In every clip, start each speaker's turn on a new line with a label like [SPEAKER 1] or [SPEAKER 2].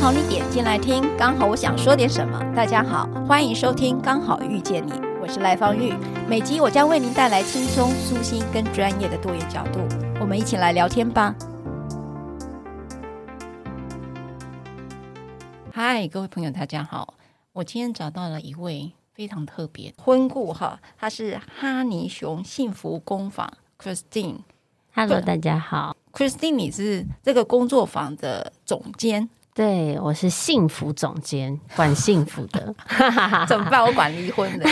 [SPEAKER 1] 好，你点进来听，刚好我想说点什么。大家好，欢迎收听《刚好遇见你》，我是赖芳玉。每集我将为您带来轻松、舒心跟专业的多元角度，我们一起来聊天吧。嗨，各位朋友，大家好。我今天找到了一位非常特别婚顾哈，他是哈尼熊幸福工坊 Christine。
[SPEAKER 2] Hello，大家好
[SPEAKER 1] ，Christine，你是这个工作坊的总监。
[SPEAKER 2] 对，我是幸福总监，管幸福的，
[SPEAKER 1] 怎么办？我管离婚的。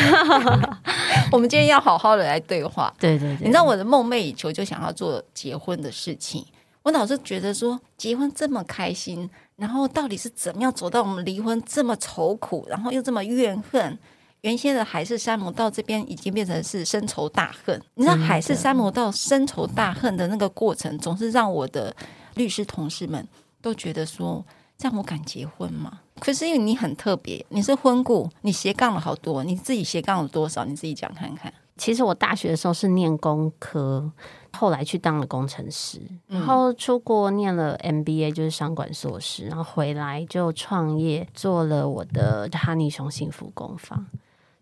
[SPEAKER 1] 我们今天要好好的来对话。
[SPEAKER 2] 对对对，
[SPEAKER 1] 你知道我的梦寐以求就想要做结婚的事情。我老是觉得说结婚这么开心，然后到底是怎么样走到我们离婚这么愁苦，然后又这么怨恨？原先的海誓山盟到这边已经变成是深仇大恨。你知道海誓山盟到深仇大恨的那个过程，总是让我的律师同事们都觉得说。这样我敢结婚吗？可是因为你很特别，你是婚故，你斜杠了好多，你自己斜杠了多少？你自己讲看看。
[SPEAKER 2] 其实我大学的时候是念工科，后来去当了工程师，然后出国念了 MBA，就是商管硕士，然后回来就创业，做了我的哈尼熊幸福工坊。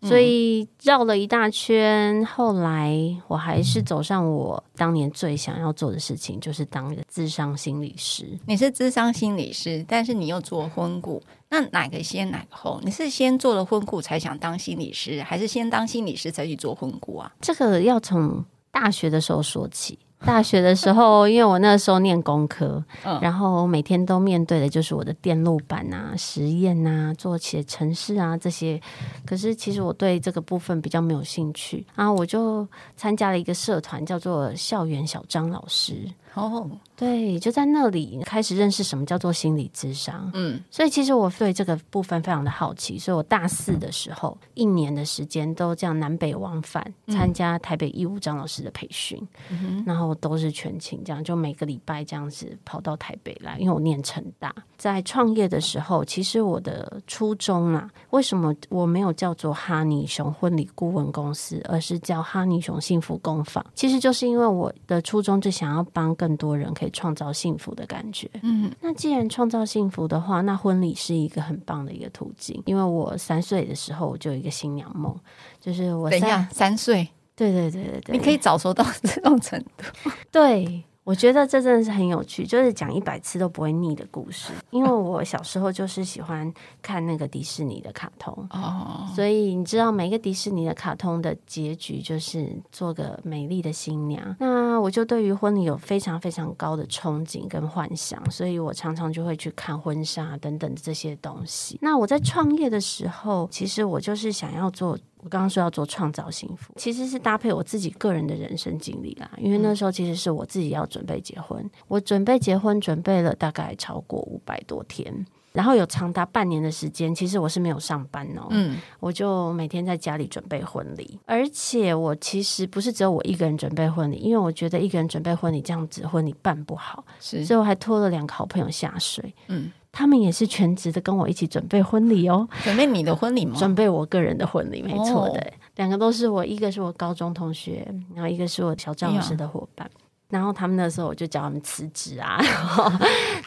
[SPEAKER 2] 所以绕了一大圈，后来我还是走上我当年最想要做的事情，就是当一个智商心理师。
[SPEAKER 1] 你是智商心理师，但是你又做婚顾，那哪个先哪个后？你是先做了婚顾才想当心理师，还是先当心理师才去做婚顾啊？
[SPEAKER 2] 这个要从大学的时候说起。大学的时候，因为我那时候念工科，嗯、然后每天都面对的就是我的电路板啊、实验啊、做写程式啊这些。可是其实我对这个部分比较没有兴趣，啊我就参加了一个社团，叫做校园小张老师。哦，对，就在那里开始认识什么叫做心理智商。嗯，所以其实我对这个部分非常的好奇，所以我大四的时候，一年的时间都这样南北往返参加台北义务张老师的培训，嗯、然后都是全勤，这样就每个礼拜这样子跑到台北来，因为我念成大。在创业的时候，其实我的初衷啊，为什么我没有叫做哈尼熊婚礼顾问公司，而是叫哈尼熊幸福工坊？其实就是因为我的初衷就想要帮。更多人可以创造幸福的感觉。嗯，那既然创造幸福的话，那婚礼是一个很棒的一个途径。因为我三岁的时候我就有一个新娘梦，就是我
[SPEAKER 1] 等一下三岁，
[SPEAKER 2] 对对对对对，
[SPEAKER 1] 你可以早熟到这种程度，
[SPEAKER 2] 对。我觉得这真的是很有趣，就是讲一百次都不会腻的故事。因为 我小时候就是喜欢看那个迪士尼的卡通，哦，所以你知道每个迪士尼的卡通的结局就是做个美丽的新娘。那我就对于婚礼有非常非常高的憧憬跟幻想，所以我常常就会去看婚纱等等这些东西。那我在创业的时候，其实我就是想要做。我刚刚说要做创造幸福，其实是搭配我自己个人的人生经历啦。因为那时候其实是我自己要准备结婚，我准备结婚准备了大概超过五百多天，然后有长达半年的时间，其实我是没有上班哦。嗯，我就每天在家里准备婚礼，而且我其实不是只有我一个人准备婚礼，因为我觉得一个人准备婚礼这样子婚礼办不好，是，所以我还拖了两个好朋友下水。嗯。他们也是全职的，跟我一起准备婚礼哦。
[SPEAKER 1] 准备你的婚礼吗？
[SPEAKER 2] 准备我个人的婚礼，没错的。两个都是我，一个是我高中同学，然后一个是我小赵老师的伙伴。然后他们那时候我就叫他们辞职啊，然后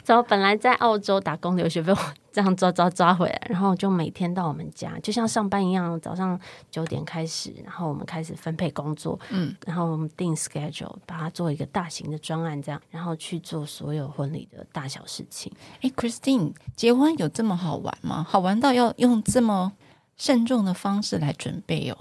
[SPEAKER 2] 然后本来在澳洲打工留学被我这样抓抓抓回来，然后就每天到我们家，就像上班一样，早上九点开始，然后我们开始分配工作，嗯，然后我们定 schedule，把它做一个大型的专案，这样，然后去做所有婚礼的大小事情。
[SPEAKER 1] 哎，Christine，结婚有这么好玩吗？好玩到要用这么慎重的方式来准备哦。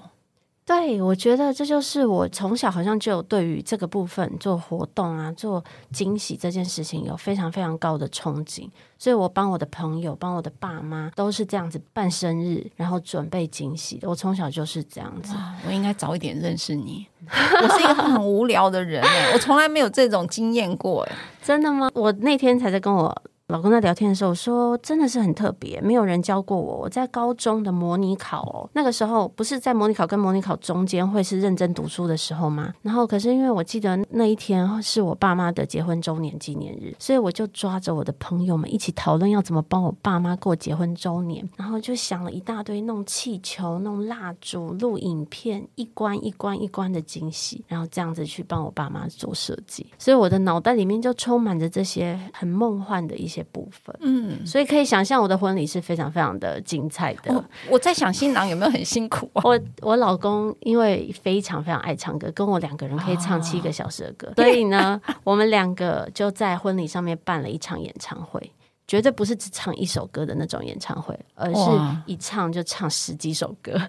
[SPEAKER 2] 对，我觉得这就是我从小好像就有对于这个部分做活动啊、做惊喜这件事情有非常非常高的憧憬，所以我帮我的朋友、帮我的爸妈都是这样子办生日，然后准备惊喜的。我从小就是这样子。
[SPEAKER 1] 我应该早一点认识你。我是一个很无聊的人哎，我从来没有这种经验过哎。
[SPEAKER 2] 真的吗？我那天才在跟我。老公在聊天的时候说：“真的是很特别，没有人教过我。我在高中的模拟考哦，那个时候不是在模拟考跟模拟考中间会是认真读书的时候吗？然后可是因为我记得那一天是我爸妈的结婚周年纪念日，所以我就抓着我的朋友们一起讨论要怎么帮我爸妈过结婚周年，然后就想了一大堆弄气球、弄蜡烛、录影片，一关一关一关的惊喜，然后这样子去帮我爸妈做设计。所以我的脑袋里面就充满着这些很梦幻的一些。”些部分。
[SPEAKER 1] 嗯，
[SPEAKER 2] 所以可以想象我的婚礼是非常非常的精彩的。
[SPEAKER 1] 我，我在想新郎有没有很辛苦啊？
[SPEAKER 2] 我我老公因为非常非常爱唱歌，跟我两个人可以唱七个小时的歌，哦、所以呢，我们两个就在婚礼上面办了一场演唱会。绝对不是只唱一首歌的那种演唱会，而是一唱就唱十几首歌，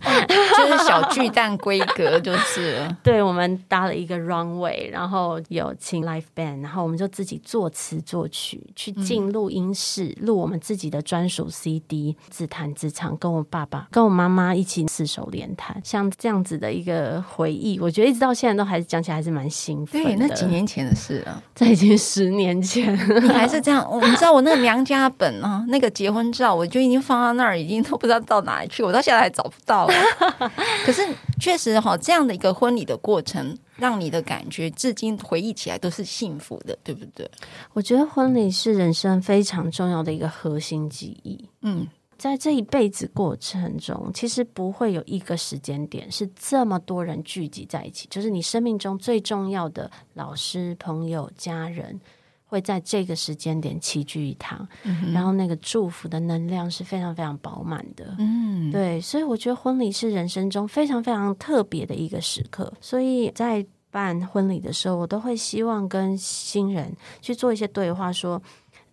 [SPEAKER 1] 就是小巨蛋规格，就是。
[SPEAKER 2] 对，我们搭了一个 runway，然后有请 live band，然后我们就自己作词作曲，去进录音室录、嗯、我们自己的专属 CD，自弹自唱，跟我爸爸、跟我妈妈一起四手联弹，像这样子的一个回忆，我觉得一直到现在都还是讲起来还是蛮兴奋。
[SPEAKER 1] 对，那几年前的事啊，
[SPEAKER 2] 这已经十年前，
[SPEAKER 1] 你还是这样。我们知道我那个娘。家本啊，那个结婚照我就已经放到那儿，已经都不知道到哪里去，我到现在还找不到。可是确实哈，这样的一个婚礼的过程，让你的感觉至今回忆起来都是幸福的，对不对？
[SPEAKER 2] 我觉得婚礼是人生非常重要的一个核心记忆。嗯，在这一辈子过程中，其实不会有一个时间点是这么多人聚集在一起，就是你生命中最重要的老师、朋友、家人。会在这个时间点齐聚一堂，嗯，然后那个祝福的能量是非常非常饱满的。嗯，对，所以我觉得婚礼是人生中非常非常特别的一个时刻。所以在办婚礼的时候，我都会希望跟新人去做一些对话，说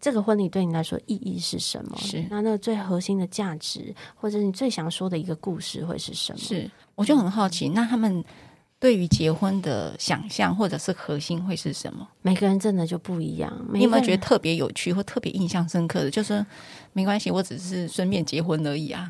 [SPEAKER 2] 这个婚礼对你来说意义是什么？是那那个最核心的价值，或者你最想说的一个故事会是什么？
[SPEAKER 1] 是，我就很好奇，那他们。对于结婚的想象或者是核心会是什么？
[SPEAKER 2] 每个人真的就不一样。
[SPEAKER 1] 你有没有觉得特别有趣或特别印象深刻的？就是没关系，我只是顺便结婚而已啊，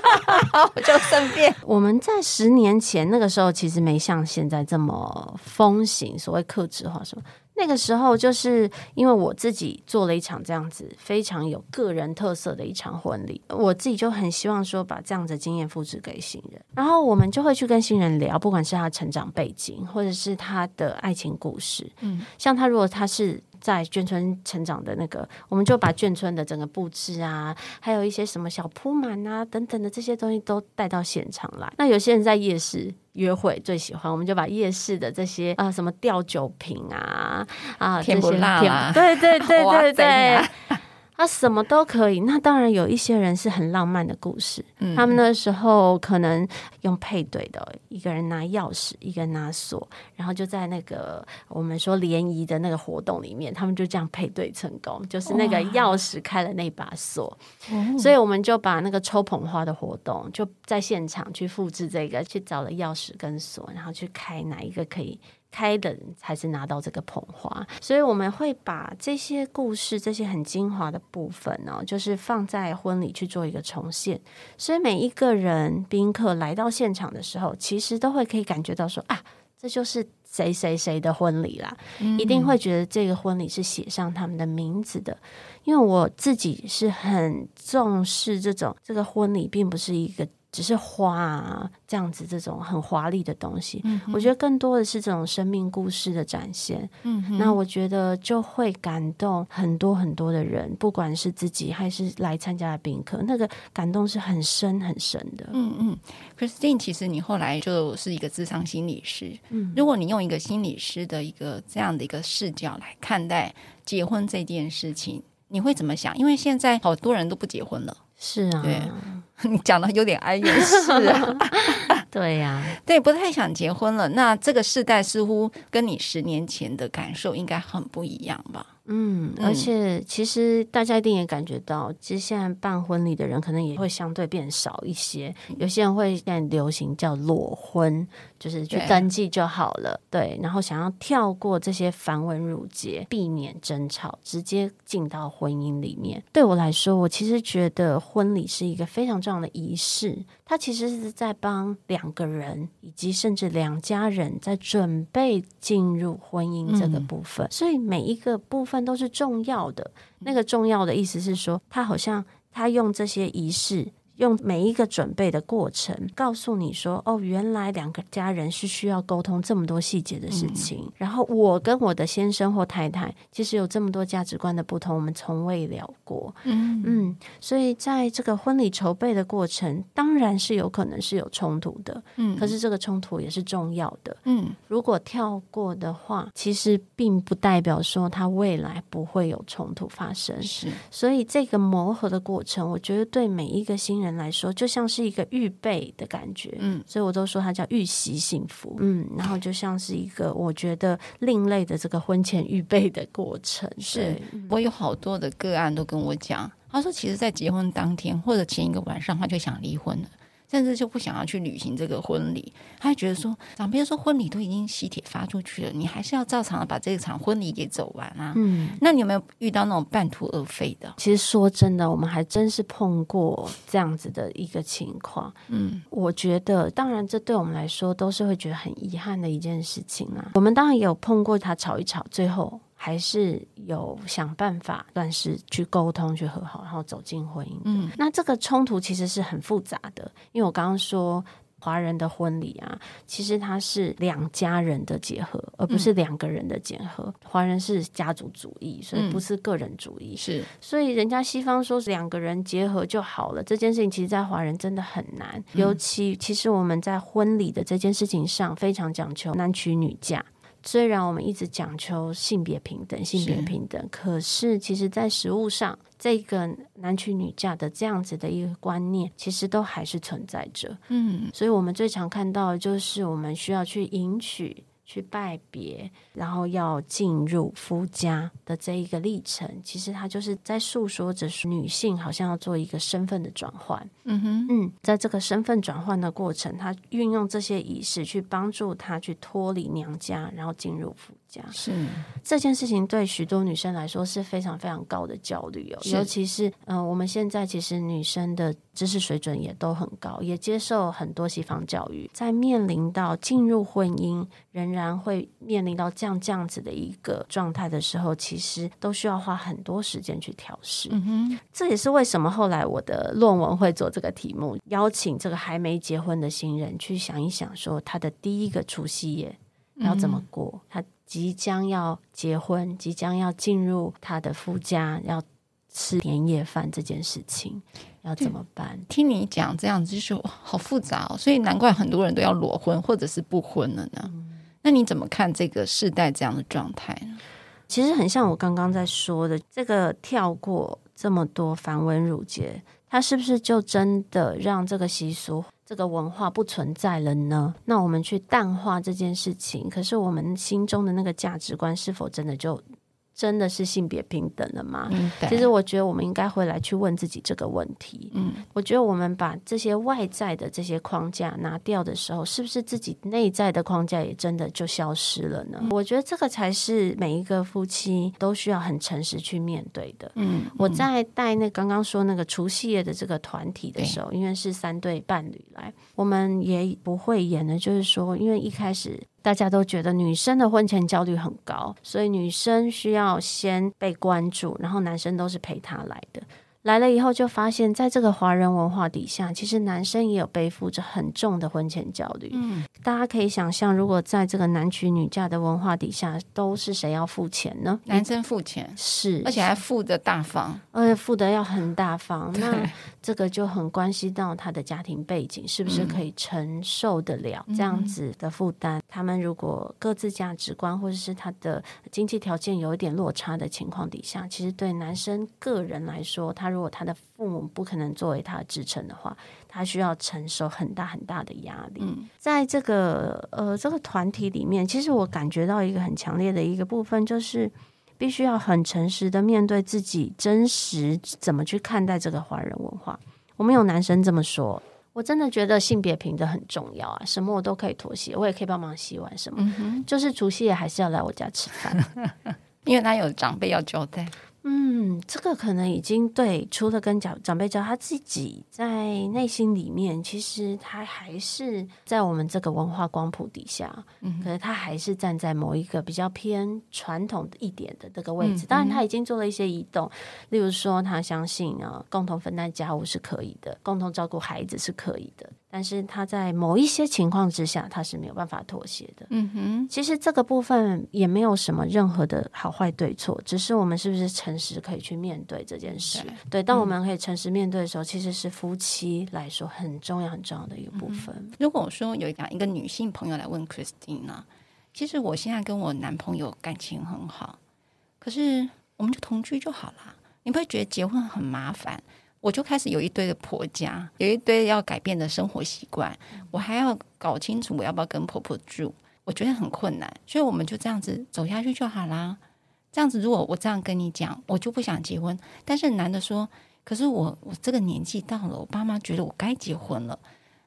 [SPEAKER 1] 我就顺便。
[SPEAKER 2] 我们在十年前那个时候，其实没像现在这么风行所谓克制化什么。那个时候，就是因为我自己做了一场这样子非常有个人特色的一场婚礼，我自己就很希望说把这样子的经验复制给新人，然后我们就会去跟新人聊，不管是他的成长背景，或者是他的爱情故事，嗯，像他如果他是。在眷村成长的那个，我们就把眷村的整个布置啊，还有一些什么小铺满啊等等的这些东西都带到现场来。那有些人在夜市约会最喜欢，我们就把夜市的这些啊什么吊酒瓶啊啊
[SPEAKER 1] 甜不辣 啊，
[SPEAKER 2] 对对对对对。他什么都可以，那当然有一些人是很浪漫的故事。嗯，他们那时候可能用配对的，一个人拿钥匙，一个人拿锁，然后就在那个我们说联谊的那个活动里面，他们就这样配对成功，就是那个钥匙开了那把锁。所以我们就把那个抽捧花的活动就在现场去复制这个，去找了钥匙跟锁，然后去开哪一个可以。开的人才是拿到这个捧花，所以我们会把这些故事、这些很精华的部分呢，就是放在婚礼去做一个重现。所以每一个人宾客来到现场的时候，其实都会可以感觉到说啊，这就是谁谁谁的婚礼啦，嗯，一定会觉得这个婚礼是写上他们的名字的。因为我自己是很重视这种，这个婚礼并不是一个。只是花啊，这样子这种很华丽的东西，嗯，我觉得更多的是这种生命故事的展现。嗯，那我觉得就会感动很多很多的人，不管是自己还是来参加的宾客，那个感动是很深很深的。嗯嗯
[SPEAKER 1] ，Christine，其实你后来就是一个智商心理师。嗯，如果你用一个心理师的一个这样的一个视角来看待结婚这件事情，你会怎么想？因为现在好多人都不结婚了。
[SPEAKER 2] 是啊，
[SPEAKER 1] 对。你讲的有点哀怨，是啊，
[SPEAKER 2] 对呀、啊，
[SPEAKER 1] 对，不太想结婚了。那这个世代似乎跟你十年前的感受应该很不一样吧？
[SPEAKER 2] 嗯，而且其实大家一定也感觉到，其实现在办婚礼的人可能也会相对变少一些。有些人会现在流行叫裸婚，就是去登记就好了，对，对。然后想要跳过这些繁文缛节，避免争吵，直接进到婚姻里面。对我来说，我其实觉得婚礼是一个非常重要的仪式，它其实是在帮两个人以及甚至两家人在准备进入婚姻这个部分，嗯、所以每一个部分。都是重要的。那个重要的意思是说，他好像他用这些仪式，用每一个准备的过程，告诉你说，哦，原来两个家人是需要沟通这么多细节的事情。嗯、然后我跟我的先生或太太，其实有这么多价值观的不同，我们从未聊过。嗯嗯，所以在这个婚礼筹备的过程，当然是有可能是有冲突的。嗯，可是这个冲突也是重要的。嗯，如果跳过的话，其实并不代表说他未来不会有冲突发生。是，所以这个磨合的过程，我觉得对每一个新人来说，就像是一个预备的感觉。嗯，所以我都说它叫预习幸福。嗯，然后就像是一个我觉得另类的这个婚前预备的过程。是，
[SPEAKER 1] 我有好多的个案都跟我讲，他说其实，在结婚当天或者前一个晚上，他就想离婚了。甚至就不想要去履行这个婚礼，他还觉得说，长辈说婚礼都已经喜帖发出去了，你还是要照常的把这场婚礼给走完啊。嗯，那你有没有遇到那种半途而废的？
[SPEAKER 2] 其实说真的，我们还真是碰过这样子的一个情况。嗯，我觉得，当然这对我们来说都是会觉得很遗憾的一件事情啊。我们当然也有碰过他吵一吵，最后。还是有想办法，但是去沟通、去和好，然后走进婚姻。嗯，那这个冲突其实是很复杂的，因为我刚刚说华人的婚礼啊，其实它是两家人的结合，而不是两个人的结合。华人是家族主义，所以不是个人主义。是，所以人家西方说两个人结合就好了，这件事情其实，在华人真的很难。尤其，其实我们在婚礼的这件事情上，非常讲求男娶女嫁。虽然我们一直讲求性别平等，性别平等，是，可是其实，在实物上，这个男娶女嫁的这样子的一个观念，其实都还是存在着。嗯，所以我们最常看到的就是，我们需要去迎娶。去拜别，然后要进入夫家的这一个历程，其实它就是在诉说着女性好像要做一个身份的转换。嗯哼，嗯，在这个身份转换的过程，她运用这些仪式去帮助她去脱离娘家，然后进入夫家。是这件事情对许多女生来说是非常非常高的焦虑哦，尤其是嗯、呃，我们现在其实女生的知识水准也都很高，也接受很多西方教育，在面临到进入婚姻仍然。会面临到这样这样子的一个状态的时候，其实都需要花很多时间去调试。嗯哼，这也是为什么后来我的论文会做这个题目，邀请这个还没结婚的新人去想一想，说他的第一个除夕夜要怎么过？嗯、他即将要结婚，即将要进入他的夫家，要吃年夜饭这件事情要怎么办？
[SPEAKER 1] 听你讲这样子，就是好复杂哦。所以难怪很多人都要裸婚或者是不婚了呢。嗯那你怎么看这个世代这样的状态呢？
[SPEAKER 2] 其实很像我刚刚在说的，这个跳过这么多繁文缛节，它是不是就真的让这个习俗、这个文化不存在了呢？那我们去淡化这件事情，可是我们心中的那个价值观是否真的就？真的是性别平等了吗？嗯，其实我觉得我们应该回来去问自己这个问题。嗯，我觉得我们把这些外在的这些框架拿掉的时候，是不是自己内在的框架也真的就消失了呢？嗯，我觉得这个才是每一个夫妻都需要很诚实去面对的。嗯，我在带那刚刚说那个除夕夜的这个团体的时候，因为是三对伴侣来，我们也不会演的，就是说，因为一开始。大家都觉得女生的婚前焦虑很高，所以女生需要先被关注，然后男生都是陪她来的。来了以后，就发现，在这个华人文化底下，其实男生也有背负着很重的婚前焦虑。嗯，大家可以想象，如果在这个男娶女嫁的文化底下，都是谁要付钱呢？
[SPEAKER 1] 男生付钱是，而且还付得大方，
[SPEAKER 2] 而且付得要很大方。那这个就很关系到他的家庭背景是不是可以承受得了这样子的负担？嗯、他们如果各自价值观或者是他的经济条件有一点落差的情况底下，其实对男生个人来说，他如如果他的父母不可能作为他的支撑的话，他需要承受很大很大的压力。嗯、在这个呃这个团体里面，其实我感觉到一个很强烈的一个部分，就是必须要很诚实的面对自己，真实怎么去看待这个华人文化。我们有男生这么说，我真的觉得性别平等很重要啊，什么我都可以妥协，我也可以帮忙洗碗什么，嗯、就是除夕夜还是要来我家吃饭，
[SPEAKER 1] 因为他有长辈要交代。
[SPEAKER 2] 嗯，这个可能已经对，除了跟长长辈交，他自己在内心里面，其实他还是在我们这个文化光谱底下，嗯，可是他还是站在某一个比较偏传统一点的这个位置。嗯、当然，他已经做了一些移动，例如说，他相信啊，共同分担家务是可以的，共同照顾孩子是可以的。但是他在某一些情况之下，他是没有办法妥协的。嗯哼，其实这个部分也没有什么任何的好坏对错，只是我们是不是诚实可以去面对这件事。对，当我们可以诚实面对的时候，嗯、其实是夫妻来说很重要、很重要的一个部分。嗯、
[SPEAKER 1] 如果我说有一个一个女性朋友来问 Christine，其实我现在跟我男朋友感情很好，可是我们就同居就好了，你不会觉得结婚很麻烦？我就开始有一堆的婆家，有一堆要改变的生活习惯，我还要搞清楚我要不要跟婆婆住，我觉得很困难，所以我们就这样子走下去就好啦。这样子，如果我这样跟你讲，我就不想结婚。但是男的说，可是我我这个年纪到了，我爸妈觉得我该结婚了，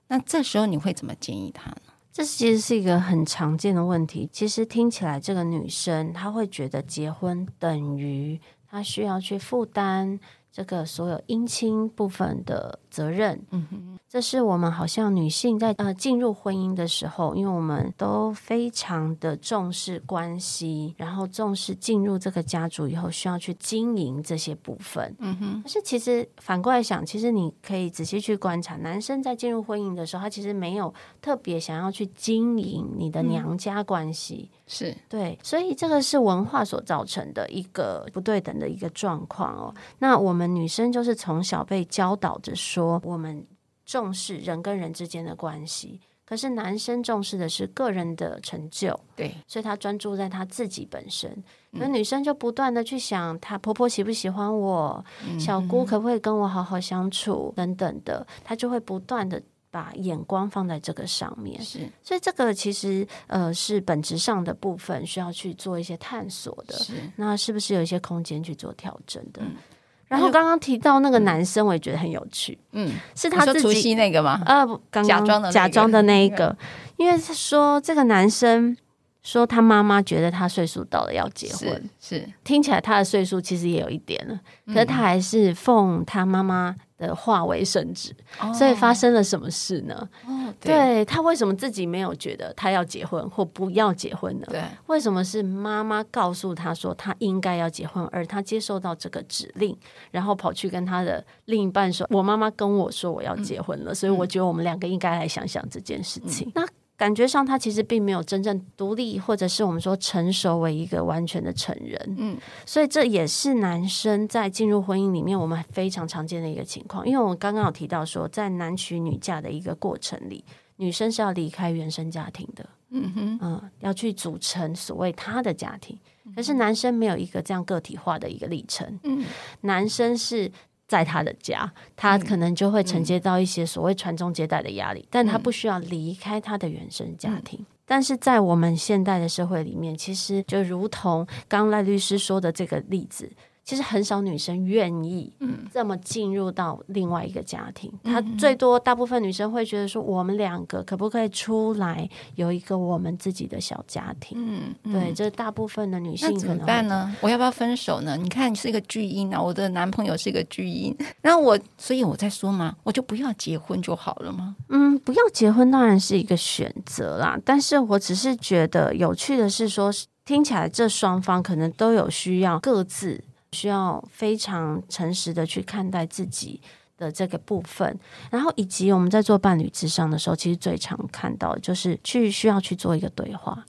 [SPEAKER 1] 那这时候你会怎么建议他呢？
[SPEAKER 2] 这其实是一个很常见的问题。其实听起来，这个女生她会觉得结婚等于她需要去负担。这个所有姻亲部分的责任，嗯哼，这是我们好像女性在呃进入婚姻的时候，因为我们都非常的重视关系，然后重视进入这个家族以后需要去经营这些部分，嗯哼。但是其实反过来想，其实你可以仔细去观察，男生在进入婚姻的时候，他其实没有特别想要去经营你的娘家关系，嗯、是对，所以这个是文化所造成的一个不对等的一个状况哦。那我们。女生就是从小被教导着说，我们重视人跟人之间的关系，可是男生重视的是个人的成就，对，所以他专注在他自己本身。那、嗯、女生就不断的去想，她婆婆喜不喜欢我，嗯、小姑可不可以跟我好好相处，等等的，她就会不断的把眼光放在这个上面。是，所以这个其实呃是本质上的部分，需要去做一些探索的。是，那是不是有一些空间去做调整的？嗯然后刚刚提到那个男生，我也觉得很有趣。嗯，是他自己
[SPEAKER 1] 那个吗？
[SPEAKER 2] 呃，刚刚假装的假装的那一个，因为他说这个男生说他妈妈觉得他岁数到了要结婚，是，是听起来他的岁数其实也有一点了，可是他还是奉他妈妈的话为圣旨，哦、所以发生了什么事呢？哦、对，对他为什么自己没有觉得他要结婚或不要结婚呢？对，为什么是妈妈告诉他说他应该要结婚，而他接受到这个指令，然后跑去跟他的另一半说：“我妈妈跟我说我要结婚了，嗯、所以我觉得我们两个应该来想想这件事情。嗯”那感觉上，他其实并没有真正独立，或者是我们说成熟为一个完全的成人。嗯，所以这也是男生在进入婚姻里面我们非常常见的一个情况。因为我们刚刚有提到说，在男娶女嫁的一个过程里，女生是要离开原生家庭的。嗯哼，嗯，要去组成所谓他的家庭。可是男生没有一个这样个体化的一个历程。嗯，男生是。在他的家，他可能就会承接到一些所谓传宗接代的压力，嗯、但他不需要离开他的原生家庭。嗯、但是在我们现代的社会里面，其实就如同刚赖律师说的这个例子。其实很少女生愿意这么进入到另外一个家庭。她、嗯、最多大部分女生会觉得说，我们两个可不可以出来有一个我们自己的小家庭？嗯，嗯对，这大部分的女性怎么办呢？
[SPEAKER 1] 我要不要分手呢？你看你是一个巨婴啊，我的男朋友是一个巨婴，然后我，所以我在说嘛，我就不要结婚就好了吗？
[SPEAKER 2] 嗯，不要结婚当然是一个选择啦，但是我只是觉得有趣的是说，听起来这双方可能都有需要各自。需要非常诚实的去看待自己的这个部分，然后以及我们在做伴侣咨商的时候，其实最常看到的就是去需要去做一个对话。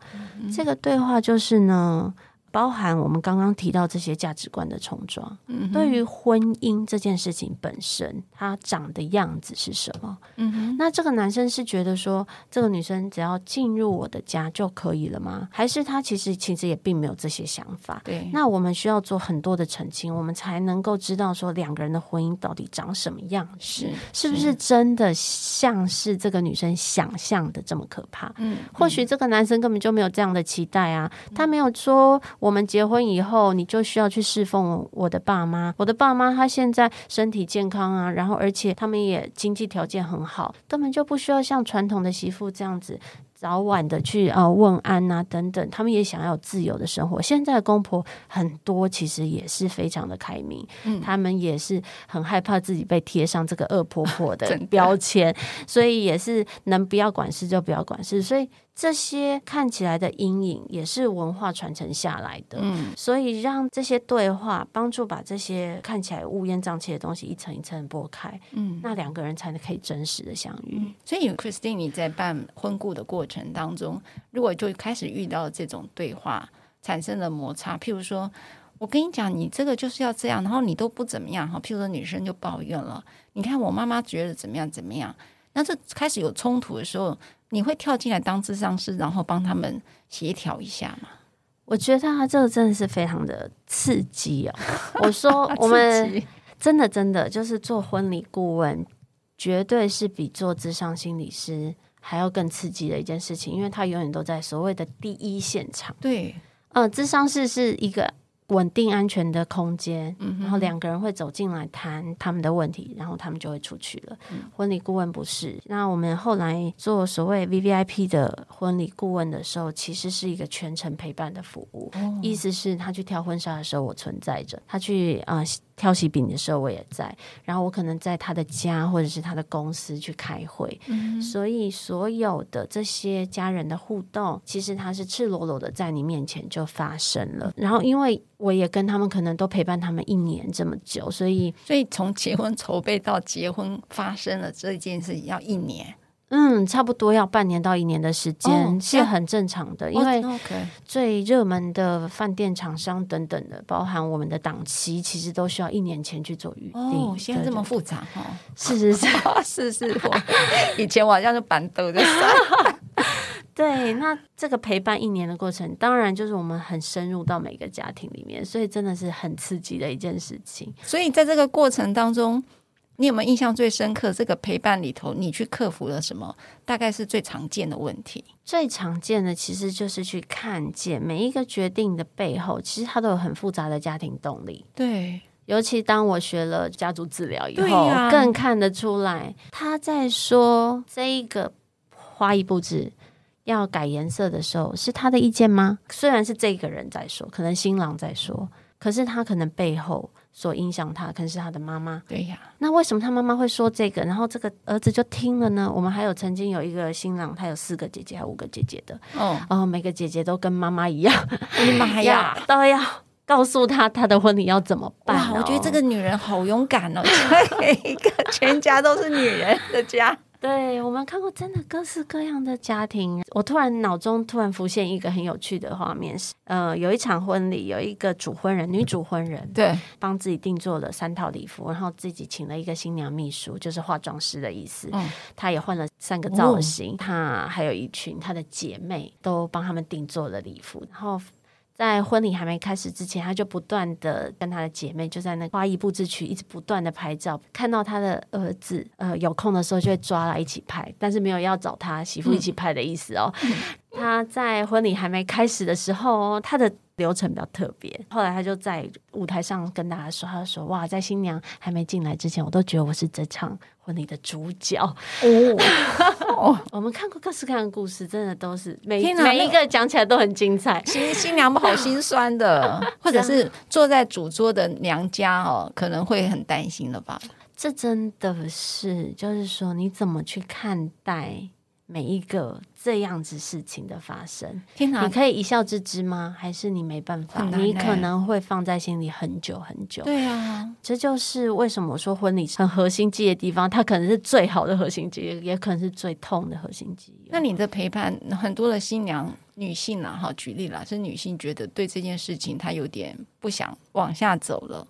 [SPEAKER 2] 这个对话就是呢。包含我们刚刚提到这些价值观的冲撞，嗯，对于婚姻这件事情本身，它长的样子是什么？嗯，那这个男生是觉得说，这个女生只要进入我的家就可以了吗？还是他其实其实也并没有这些想法？对，那我们需要做很多的澄清，我们才能够知道说两个人的婚姻到底长什么样？是是不是真的像是这个女生想象的这么可怕？嗯，或许这个男生根本就没有这样的期待啊，他没有说。我们结婚以后，你就需要去侍奉我的爸妈。我的爸妈他现在身体健康啊，然后而且他们也经济条件很好，根本就不需要像传统的媳妇这样子早晚的去呃问安啊等等，他们也想要自由的生活。现在的公婆很多其实也是非常的开明，嗯，他们也是很害怕自己被贴上这个恶婆婆的 标签，所以也是能不要管事就不要管事，所以。这些看起来的阴影也是文化传承下来的，嗯，所以让这些对话帮助把这些看起来乌烟瘴气的东西一层一层剥开，嗯，那两个人才能可以真实的相遇。嗯，
[SPEAKER 1] 所以，Christine，你在办婚故的过程当中，如果就开始遇到这种对话产生了摩擦，譬如说，我跟你讲，你这个就是要这样，然后你都不怎么样，哈，譬如说女生就抱怨了，你看我妈妈觉得怎么样怎么样，那这开始有冲突的时候。你会跳进来当智商师，然后帮他们协调一下吗？
[SPEAKER 2] 我觉得他这个真的是非常的刺激哦。我说我们真的真的就是做婚礼顾问，绝对是比做智商心理师还要更刺激的一件事情，因为他永远都在所谓的第一现场。
[SPEAKER 1] 对，
[SPEAKER 2] 呃，智商师是一个。稳定安全的空间，然后两个人会走进来谈他们的问题，然后他们就会出去了。嗯、婚礼顾问不是。那我们后来做所谓 VVIP 的婚礼顾问的时候，其实是一个全程陪伴的服务。哦、意思是，他去挑婚纱的时候，我存在着；他去啊。呃挑喜饼的时候我也在，然后我可能在他的家或者是他的公司去开会，嗯、所以所有的这些家人的互动，其实他是赤裸裸的在你面前就发生了。然后因为我也跟他们可能都陪伴他们一年这么久，所以
[SPEAKER 1] 所以从结婚筹备到结婚发生了这件事要一年。
[SPEAKER 2] 嗯，差不多要半年到一年的时间是很正常的，因为最热门的饭店厂商等等的，包含我们的档期，其实都需要一年前去做预定。
[SPEAKER 1] 哦，现在这么复杂哦？
[SPEAKER 2] 是是是
[SPEAKER 1] 是 是，我以前我好像是板凳的。
[SPEAKER 2] 对，那这个陪伴一年的过程，当然就是我们很深入到每个家庭里面，所以真的是很刺激的一件事情。
[SPEAKER 1] 所以在这个过程当中。你有没有印象最深刻？这个陪伴里头，你去克服了什么？大概是最常见的问题。
[SPEAKER 2] 最常见的其实就是去看见每一个决定的背后，其实它都有很复杂的家庭动力。
[SPEAKER 1] 对，
[SPEAKER 2] 尤其当我学了家族治疗以后，啊、更看得出来，他在说这一个花艺布置要改颜色的时候，是他的意见吗？虽然是这个人在说，可能新郎在说，可是他可能背后。所影响他，可能是他的妈妈。
[SPEAKER 1] 对呀，
[SPEAKER 2] 那为什么他妈妈会说这个？然后这个儿子就听了呢？我们还有曾经有一个新郎，他有四个姐姐，还有五个姐姐的。哦，然后每个姐姐都跟妈妈一样，
[SPEAKER 1] 你妈呀，
[SPEAKER 2] 都要告诉他他的婚礼要怎么办。
[SPEAKER 1] 哇，我觉得这个女人好勇敢哦，嫁 给 一个全家都是女人的家。
[SPEAKER 2] 对，我们看过真的各式各样的家庭，我突然脑中突然浮现一个很有趣的画面是，呃，有一场婚礼，有一个主婚人，女主婚人，
[SPEAKER 1] 对，
[SPEAKER 2] 帮自己定做了三套礼服，然后自己请了一个新娘秘书，就是化妆师的意思，嗯，她也换了三个造型，她、哦、还有一群她的姐妹都帮他们定做了礼服，然后。在婚礼还没开始之前，他就不断的跟他的姐妹就在那花艺布置区一直不断的拍照，看到他的儿子呃有空的时候就会抓来一起拍，但是没有要找他媳妇一起拍的意思哦。嗯、他在婚礼还没开始的时候，他的。流程比较特别，后来他就在舞台上跟大家说：“他说哇，在新娘还没进来之前，我都觉得我是这场婚礼的主角哦。”我们看过各式各样的故事，真的都是每哪每一个讲起来都很精彩。
[SPEAKER 1] 新新娘们好心酸的，或者是坐在主桌的娘家哦，可能会很担心了吧？
[SPEAKER 2] 这真的是，就是说你怎么去看待？每一个这样子事情的发生，天哪，你可以一笑置之吗？还是你没办法？你可能会放在心里很久很久。
[SPEAKER 1] 对啊，
[SPEAKER 2] 这就是为什么我说婚礼很核心记忆的地方，它可能是最好的核心记忆，也可能是最痛的核心记忆。
[SPEAKER 1] 那你的陪伴，很多的新娘女性啊，哈，举例啦，是女性觉得对这件事情她有点不想往下走了。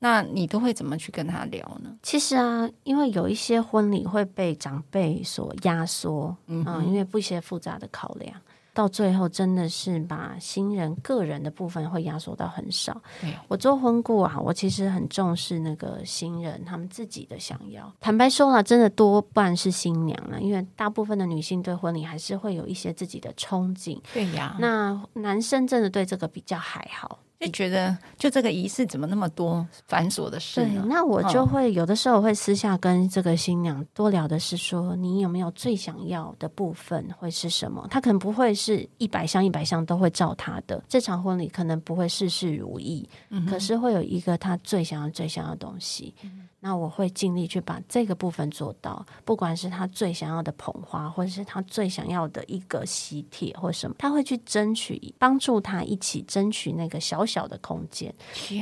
[SPEAKER 1] 那你都会怎么去跟他聊呢？
[SPEAKER 2] 其实啊，因为有一些婚礼会被长辈所压缩，嗯因为不一些复杂的考量，到最后真的是把新人个人的部分会压缩到很少。我做婚顾啊，我其实很重视那个新人他们自己的想要。坦白说了，真的多半是新娘了，因为大部分的女性对婚礼还是会有一些自己的憧憬。
[SPEAKER 1] 对呀，
[SPEAKER 2] 那男生真的对这个比较还好。
[SPEAKER 1] 就觉得就这个仪式怎么那么多繁琐的事呢？
[SPEAKER 2] 对，那我就会有的时候会私下跟这个新娘多聊的是说，你有没有最想要的部分会是什么？她可能不会是一百项一百项都会照她的，这场婚礼可能不会事事如意，嗯、可是会有一个她最想要最想要的东西。嗯那我会尽力去把这个部分做到，不管是他最想要的捧花，或者是他最想要的一个喜帖或什么，他会去争取，帮助他一起争取那个小小的空间，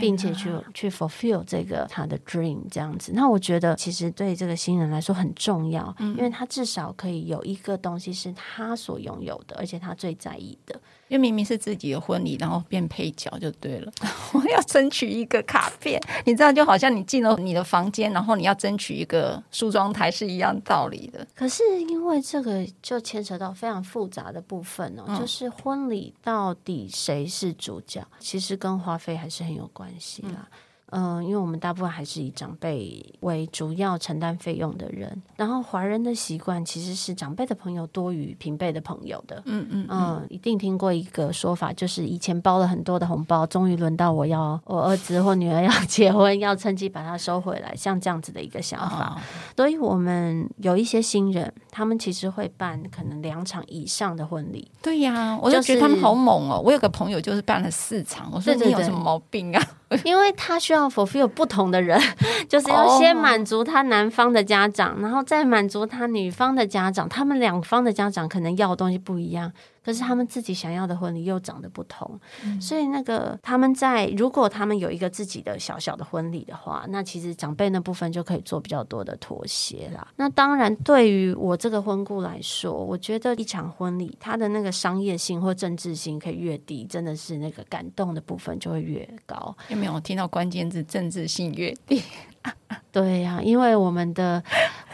[SPEAKER 2] 并且去去 fulfill 这个他的 dream 这样子。那我觉得其实对这个新人来说很重要，因为他至少可以有一个东西是他所拥有的，而且他最在意的。
[SPEAKER 1] 因为明明是自己的婚礼，然后变配角就对了。我要争取一个卡片，你知道，就好像你进了你的房间，然后你要争取一个梳妆台是一样道理的。
[SPEAKER 2] 可是因为这个就牵扯到非常复杂的部分哦，嗯、就是婚礼到底谁是主角，其实跟花费还是很有关系啦。嗯嗯、呃，因为我们大部分还是以长辈为主要承担费用的人，然后华人的习惯其实是长辈的朋友多于平辈的朋友的。嗯嗯嗯、呃，一定听过一个说法，就是以前包了很多的红包，终于轮到我要我儿子或女儿要 结婚，要趁机把它收回来，像这样子的一个想法。哦、所以，我们有一些新人，他们其实会办可能两场以上的婚礼。
[SPEAKER 1] 对呀，我就觉得他们好猛哦！我有个朋友就是办了四场，我说你有什么毛病啊？对对对
[SPEAKER 2] 因为他需要 fulfill 不同的人，就是要先满足他男方的家长然后再满足他女方的家长，他们两方的家长可能要的东西不一样。可是他们自己想要的婚礼又长得不同，嗯、所以那个他们在如果他们有一个自己的小小的婚礼的话，那其实长辈那部分就可以做比较多的妥协啦。那当然，对于我这个婚顾来说，我觉得一场婚礼它的那个商业性或政治性可以越低，真的是那个感动的部分就会越高。
[SPEAKER 1] 有没有听到关键字“政治性越低”？
[SPEAKER 2] 对呀、啊，因为我们的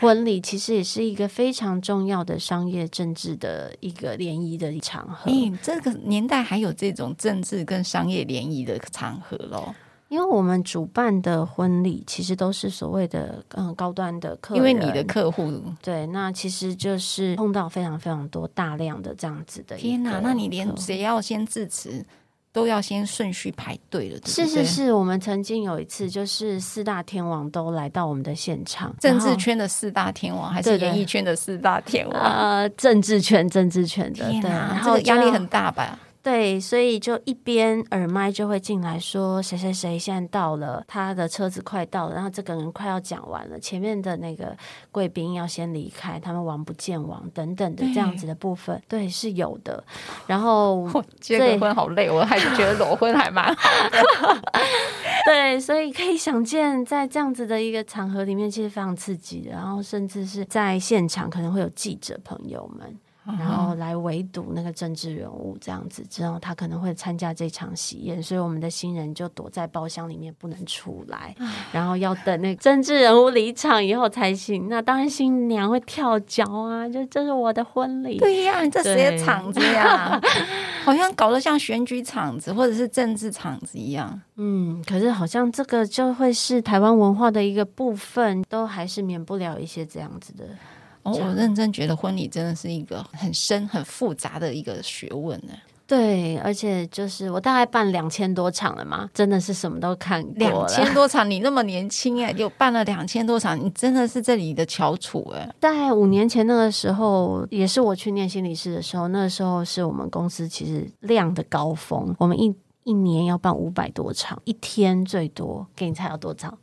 [SPEAKER 2] 婚礼其实也是一个非常重要的商业政治的一个联谊的场合。
[SPEAKER 1] 嗯，这个年代还有这种政治跟商业联谊的场合咯。
[SPEAKER 2] 因为我们主办的婚礼其实都是所谓的嗯高端的客，
[SPEAKER 1] 因为你的客户
[SPEAKER 2] 对，那其实就是碰到非常非常多大量的这样子的。
[SPEAKER 1] 天哪，那你连谁要先致辞？都要先顺序排队了，对对？
[SPEAKER 2] 是是是，我们曾经有一次，就是四大天王都来到我们的现场，
[SPEAKER 1] 政治圈的四大天王还是演艺圈的四大天王？
[SPEAKER 2] 呃，政治圈，政治圈的，哪对，然后
[SPEAKER 1] 压力很大吧？
[SPEAKER 2] 对，所以就一边耳麦就会进来说谁谁谁现在到了，他的车子快到了，然后这个人快要讲完了，前面的那个贵宾要先离开，他们王不见王等等的这样子的部分，对，对，是有的。然后
[SPEAKER 1] 结个婚好累，我还是觉得裸婚还蛮好的。
[SPEAKER 2] 对，所以可以想见，在这样子的一个场合里面，其实非常刺激的。然后甚至是在现场可能会有记者朋友们。然后来围堵那个政治人物，这样子，之后他可能会参加这场喜宴，所以我们的新人就躲在包厢里面不能出来，然后要等那个政治人物离场以后才行。那当然新娘会跳脚啊，就这是我的婚礼。
[SPEAKER 1] 对呀、啊，这谁的场子呀？好像搞得像选举场子或者是政治场子一样。
[SPEAKER 2] 嗯，可是好像这个就会是台湾文化的一个部分，都还是免不了一些这样子的。
[SPEAKER 1] 哦，我认真觉得婚礼真的是一个很深、很复杂的一个学问呢。
[SPEAKER 2] 对，而且就是我大概办两千多场了嘛，真的是什么都看过。
[SPEAKER 1] 两千多场，你那么年轻哎，就办了两千多场，你真的是这里的翘楚哎。
[SPEAKER 2] 在五年前那个时候，也是我去念心理师的时候，那个时候是我们公司其实量的高峰，我们一一年要办五百多场，一天最多，给你猜要多少？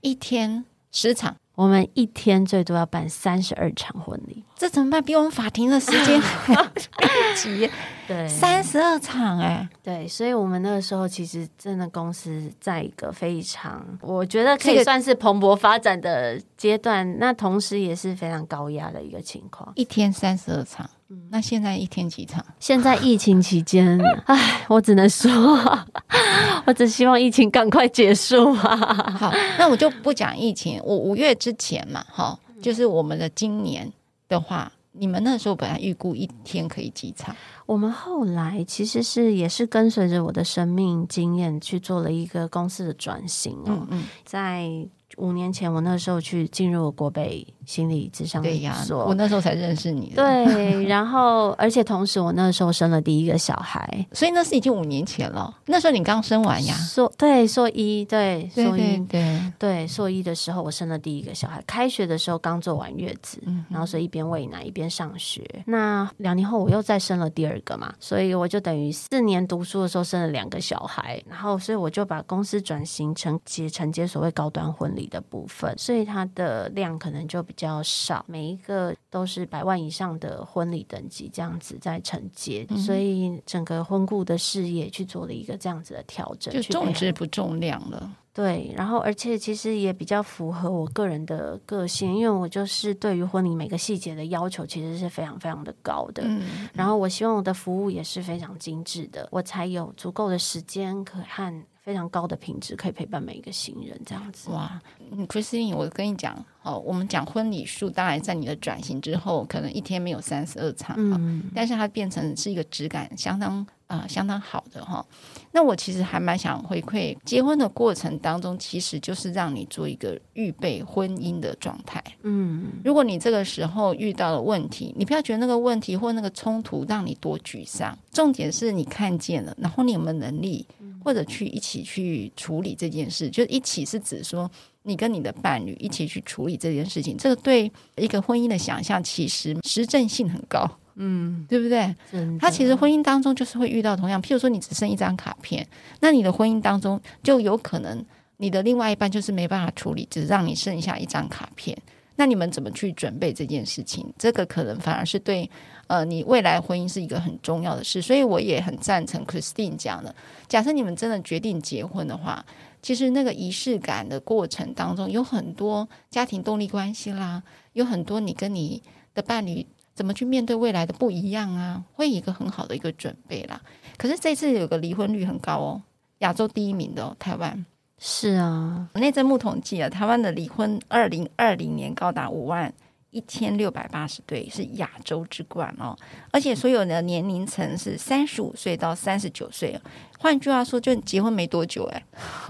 [SPEAKER 1] 一天十场。
[SPEAKER 2] 我们一天最多要办三十二场婚礼，
[SPEAKER 1] 这怎么办？比我们法庭的时间还要 急。对，三十二场哎，
[SPEAKER 2] 对，所以我们那个时候其实真的公司在一个非常，我觉得可以算是蓬勃发展的阶段，那同时也是非常高压的一个情况。
[SPEAKER 1] 一天三十二场。那现在一天几场？
[SPEAKER 2] 现在疫情期间，唉，我只能说，我只希望疫情赶快结束啊！
[SPEAKER 1] 好，那我就不讲疫情。我五月之前嘛，哈，就是我们的今年的话，你们那时候本来预估一天可以几场？
[SPEAKER 2] 我们后来其实是也是跟随着我的生命经验去做了一个公司的转型哦，嗯嗯，在。五年前我那时候去进入国北心理咨商所，
[SPEAKER 1] 我那时候才认识你。
[SPEAKER 2] 对，然后而且同时我那时候生了第一个小孩，
[SPEAKER 1] 所以那是已经五年前了。那时候你刚生完呀？
[SPEAKER 2] 硕对硕一对硕一
[SPEAKER 1] 对对
[SPEAKER 2] 对硕一的时候我生了第一个小孩，开学的时候刚做完月子，嗯、然后所以一边喂奶一边上学。那两年后我又再生了第二个嘛，所以我就等于四年读书的时候生了两个小孩，然后所以我就把公司转型成接承接所谓高端婚礼的部分，所以它的量可能就比较少，每一个都是百万以上的婚礼等级这样子在承接，嗯、所以整个婚顾的事业去做了一个这样子的调整，
[SPEAKER 1] 就重质不重量了。
[SPEAKER 2] 对，然后而且其实也比较符合我个人的个性，因为我就是对于婚礼每个细节的要求其实是非常非常的高的。嗯，然后我希望我的服务也是非常精致的，我才有足够的时间可和非常高的品质可以陪伴每一个行人这样子。
[SPEAKER 1] 哇嗯，Christine，我跟你讲，哦，我们讲婚礼数，当然在你的转型之后，可能一天没有三十二场，嗯，但是它变成是一个质感相当。啊、呃，相当好的哈。那我其实还蛮想回馈，结婚的过程当中，其实就是让你做一个预备婚姻的状态。嗯，如果你这个时候遇到了问题，你不要觉得那个问题或那个冲突让你多沮丧。重点是你看见了，然后你有没有能力，或者去一起去处理这件事？就一起是指说，你跟你的伴侣一起去处理这件事情。这个对一个婚姻的想象，其实实证性很高。嗯，对不对？他其实婚姻当中就是会遇到同样，譬如说你只剩一张卡片，那你的婚姻当中就有可能你的另外一半就是没办法处理，只让你剩下一张卡片。那你们怎么去准备这件事情？这个可能反而是对呃你未来婚姻是一个很重要的事。所以我也很赞成 Christine 讲的，假设你们真的决定结婚的话，其实那个仪式感的过程当中有很多家庭动力关系啦，有很多你跟你的伴侣。怎么去面对未来的不一样啊？会一个很好的一个准备啦。可是这次有个离婚率很高哦，亚洲第一名的，台湾。
[SPEAKER 2] 是啊，
[SPEAKER 1] 内政部统计啊，台湾的离婚二零二零年高达五万一千六百八十对，是亚洲之冠哦。而且所有的年龄层是三十五岁到三十九岁。换句话说，就结婚没多久哎，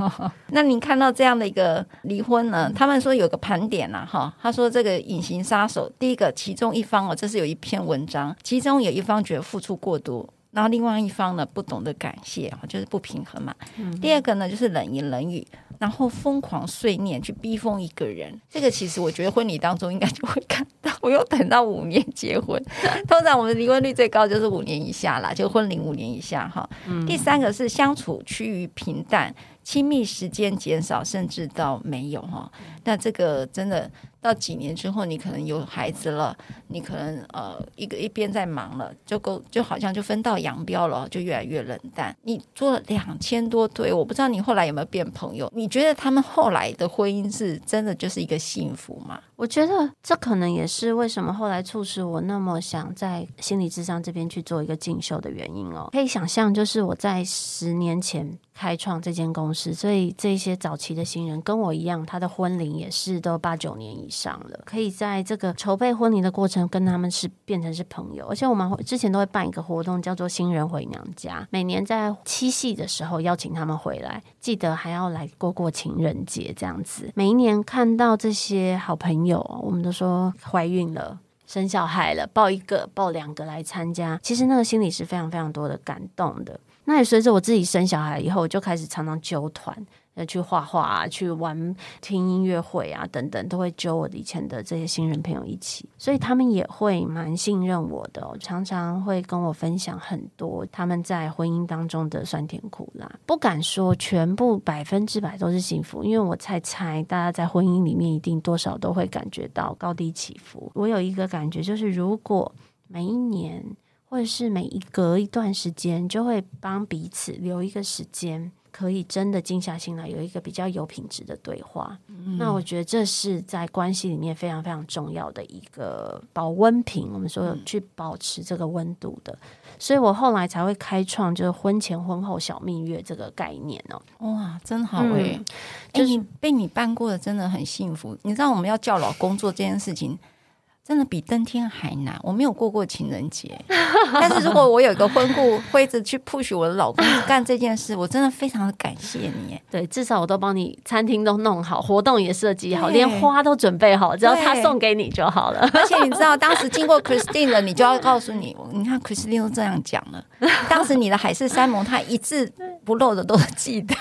[SPEAKER 1] 那你看到这样的一个离婚呢？他们说有个盘点呐、啊，哈，他说这个隐形杀手，第一个其中一方哦，这是有一篇文章，其中有一方觉得付出过多，然后另外一方呢不懂得感谢，就是不平衡嘛。第二个呢就是冷言冷语。然后疯狂碎念去逼疯一个人，这个其实我觉得婚礼当中应该就会看到。我又等到五年结婚，通常我们离婚率最高就是五年以下啦，就婚龄五年以下哈。嗯、第三个是相处趋于平淡，亲密时间减少，甚至到没有哈。那这个真的。到几年之后，你可能有孩子了，你可能呃一个一边在忙了，就够就好像就分道扬镳了，就越来越冷淡。你做了两千多对，我不知道你后来有没有变朋友？你觉得他们后来的婚姻是真的就是一个幸福吗？
[SPEAKER 2] 我觉得这可能也是为什么后来促使我那么想在心理智商这边去做一个进修的原因哦。可以想象，就是我在十年前开创这间公司，所以这些早期的新人跟我一样，他的婚龄也是都八九年以上了。可以在这个筹备婚礼的过程跟他们是变成是朋友，而且我们之前都会办一个活动，叫做新人回娘家，每年在七夕的时候邀请他们回来，记得还要来过过情人节这样子。每一年看到这些好朋友。我们都说怀孕了，生小孩了，抱一个，抱两个来参加，其实那个心里是非常非常多的感动的。那也随着我自己生小孩以后，我就开始常常揪团。去画画啊，去玩、听音乐会啊，等等，都会揪我以前的这些新人朋友一起，所以他们也会蛮信任我的，常常会跟我分享很多他们在婚姻当中的酸甜苦辣。不敢说全部百分之百都是幸福，因为我猜猜大家在婚姻里面一定多少都会感觉到高低起伏。我有一个感觉，就是如果每一年或者是每一隔一段时间，就会帮彼此留一个时间。可以真的静下心来，有一个比较有品质的对话。嗯、那我觉得这是在关系里面非常非常重要的一个保温瓶。我们说有去保持这个温度的，嗯、所以我后来才会开创就是婚前婚后小蜜月这个概念哦。
[SPEAKER 1] 哇，真好哎、欸！嗯、就是、欸、被你办过的真的很幸福。你知道我们要叫老公做这件事情。真的比登天还难。我没有过过情人节，但是如果我有一个婚顾会一直去 push 我的老公干这件事，我真的非常的感谢你。
[SPEAKER 2] 对，至少我都帮你餐厅都弄好，活动也设计好，连花都准备好，只要他送给你就好了。
[SPEAKER 1] 而且你知道，当时经过 Christine 了，你就要告诉你，你看 Christine 都这样讲了，当时你的海誓山盟，他一字不漏的都记得。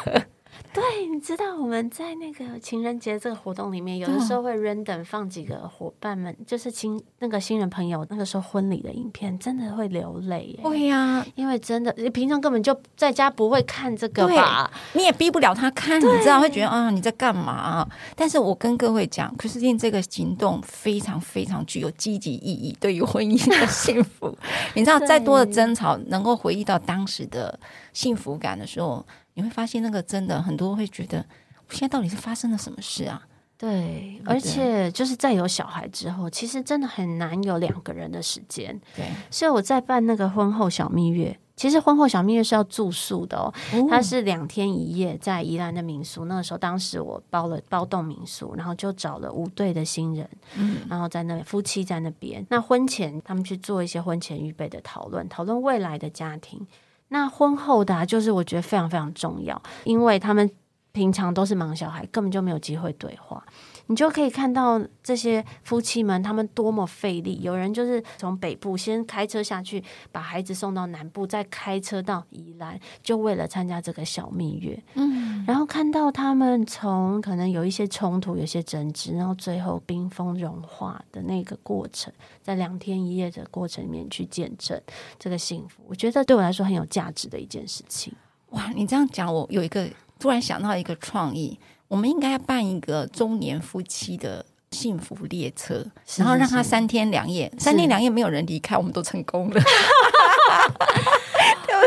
[SPEAKER 2] 对，你知道我们在那个情人节这个活动里面，有的时候会 random 放几个伙伴们，就是亲那个新人朋友那个时候婚礼的影片，真的会流泪。
[SPEAKER 1] 会呀、啊，
[SPEAKER 2] 因为真的，你平常根本就在家不会看这个吧？
[SPEAKER 1] 你也逼不了他看，你知道会觉得啊你在干嘛？但是我跟各位讲，Christine 这个行动非常非常具有积极意义，对于婚姻的幸福。你知道，再多的争吵，能够回忆到当时的幸福感的时候。你会发现，那个真的很多会觉得，现在到底是发生了什么事啊？
[SPEAKER 2] 对，而且就是在有小孩之后，其实真的很难有两个人的时间。
[SPEAKER 1] 对，
[SPEAKER 2] 所以我在办那个婚后小蜜月，其实婚后小蜜月是要住宿的哦，哦它是两天一夜在宜兰的民宿。那个时候，当时我包了包栋民宿，然后就找了五对的新人，嗯，然后在那夫妻在那边。那婚前他们去做一些婚前预备的讨论，讨论未来的家庭。那婚后的，就是我觉得非常非常重要，因为他们平常都是忙小孩，根本就没有机会对话。你就可以看到这些夫妻们，他们多么费力。有人就是从北部先开车下去，把孩子送到南部，再开车到宜兰，就为了参加这个小蜜月。嗯，然后看到他们从可能有一些冲突、有些争执，然后最后冰封融化的那个过程，在两天一夜的过程里面去见证这个幸福，我觉得对我来说很有价值的一件事情。
[SPEAKER 1] 哇，你这样讲，我有一个突然想到一个创意。我们应该要办一个中年夫妻的幸福列车，是是是，然后让他三天两夜，三天两夜没有人离开，我们都成功了。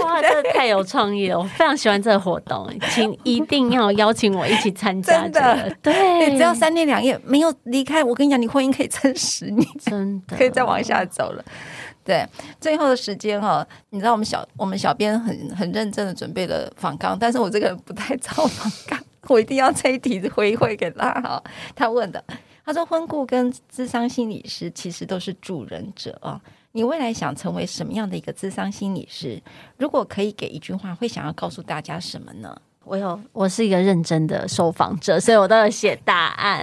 [SPEAKER 2] 哇，这太有创意了！我非常喜欢这个活动，请一定要邀请我一起参加，这个。真的，
[SPEAKER 1] 对，只要三天两夜没有离开，我跟你讲，你婚姻可以撑十年，
[SPEAKER 2] 真的
[SPEAKER 1] 可以再往下走了。对，最后的时间哈，你知道我们小我们小编很很认真的准备了访纲，但是我这个人不太 造访纲。我一定要这一题回馈给他哈。他问的，他说婚顾跟咨商心理师其实都是助人者啊。你未来想成为什么样的一个咨商心理师？如果可以给一句话，会想要告诉大家什么呢？
[SPEAKER 2] 我有，我是一个认真的受访者，所以我都有写答案。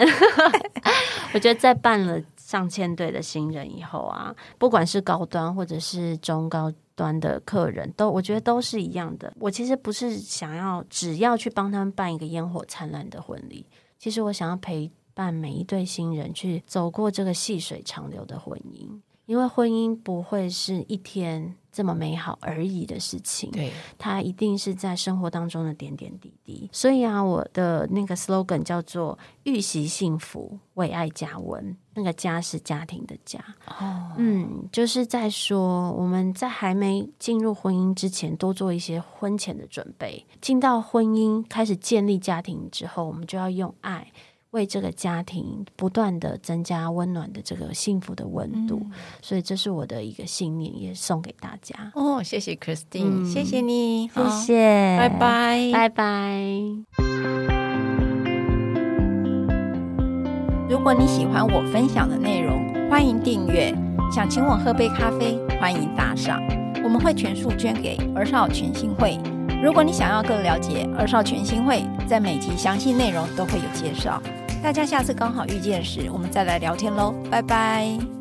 [SPEAKER 2] 我觉得在办了上千对的新人以后啊，不管是高端或者是中高。端的客人都，我觉得都是一样的。我其实不是想要只要去帮他们办一个烟火灿烂的婚礼，其实我想要陪伴每一对新人去走过这个细水长流的婚姻。因为婚姻不会是一天这么美好而已的事情，
[SPEAKER 1] 对，
[SPEAKER 2] 它一定是在生活当中的点点滴滴。所以啊，我的那个 slogan 叫做“预习幸福，为爱加温”。那个“家”是家庭的“家”，哦，嗯，就是在说我们在还没进入婚姻之前，多做一些婚前的准备。进到婚姻开始建立家庭之后，我们就要用爱。为这个家庭不断的增加温暖的这个幸福的温度，嗯，所以这是我的一个信念，也送给大家。
[SPEAKER 1] 哦，谢谢 Christine，嗯，谢谢你，
[SPEAKER 2] 谢谢，
[SPEAKER 1] 拜拜，
[SPEAKER 2] 拜拜。
[SPEAKER 1] 如果你喜欢我分享的内容，欢迎订阅。想请我喝杯咖啡，欢迎打赏，我们会全数捐给儿少全心会。如果你想要更了解二少全新会，在每集详细内容都会有介绍。大家下次刚好遇见时，我们再来聊天喽，拜拜。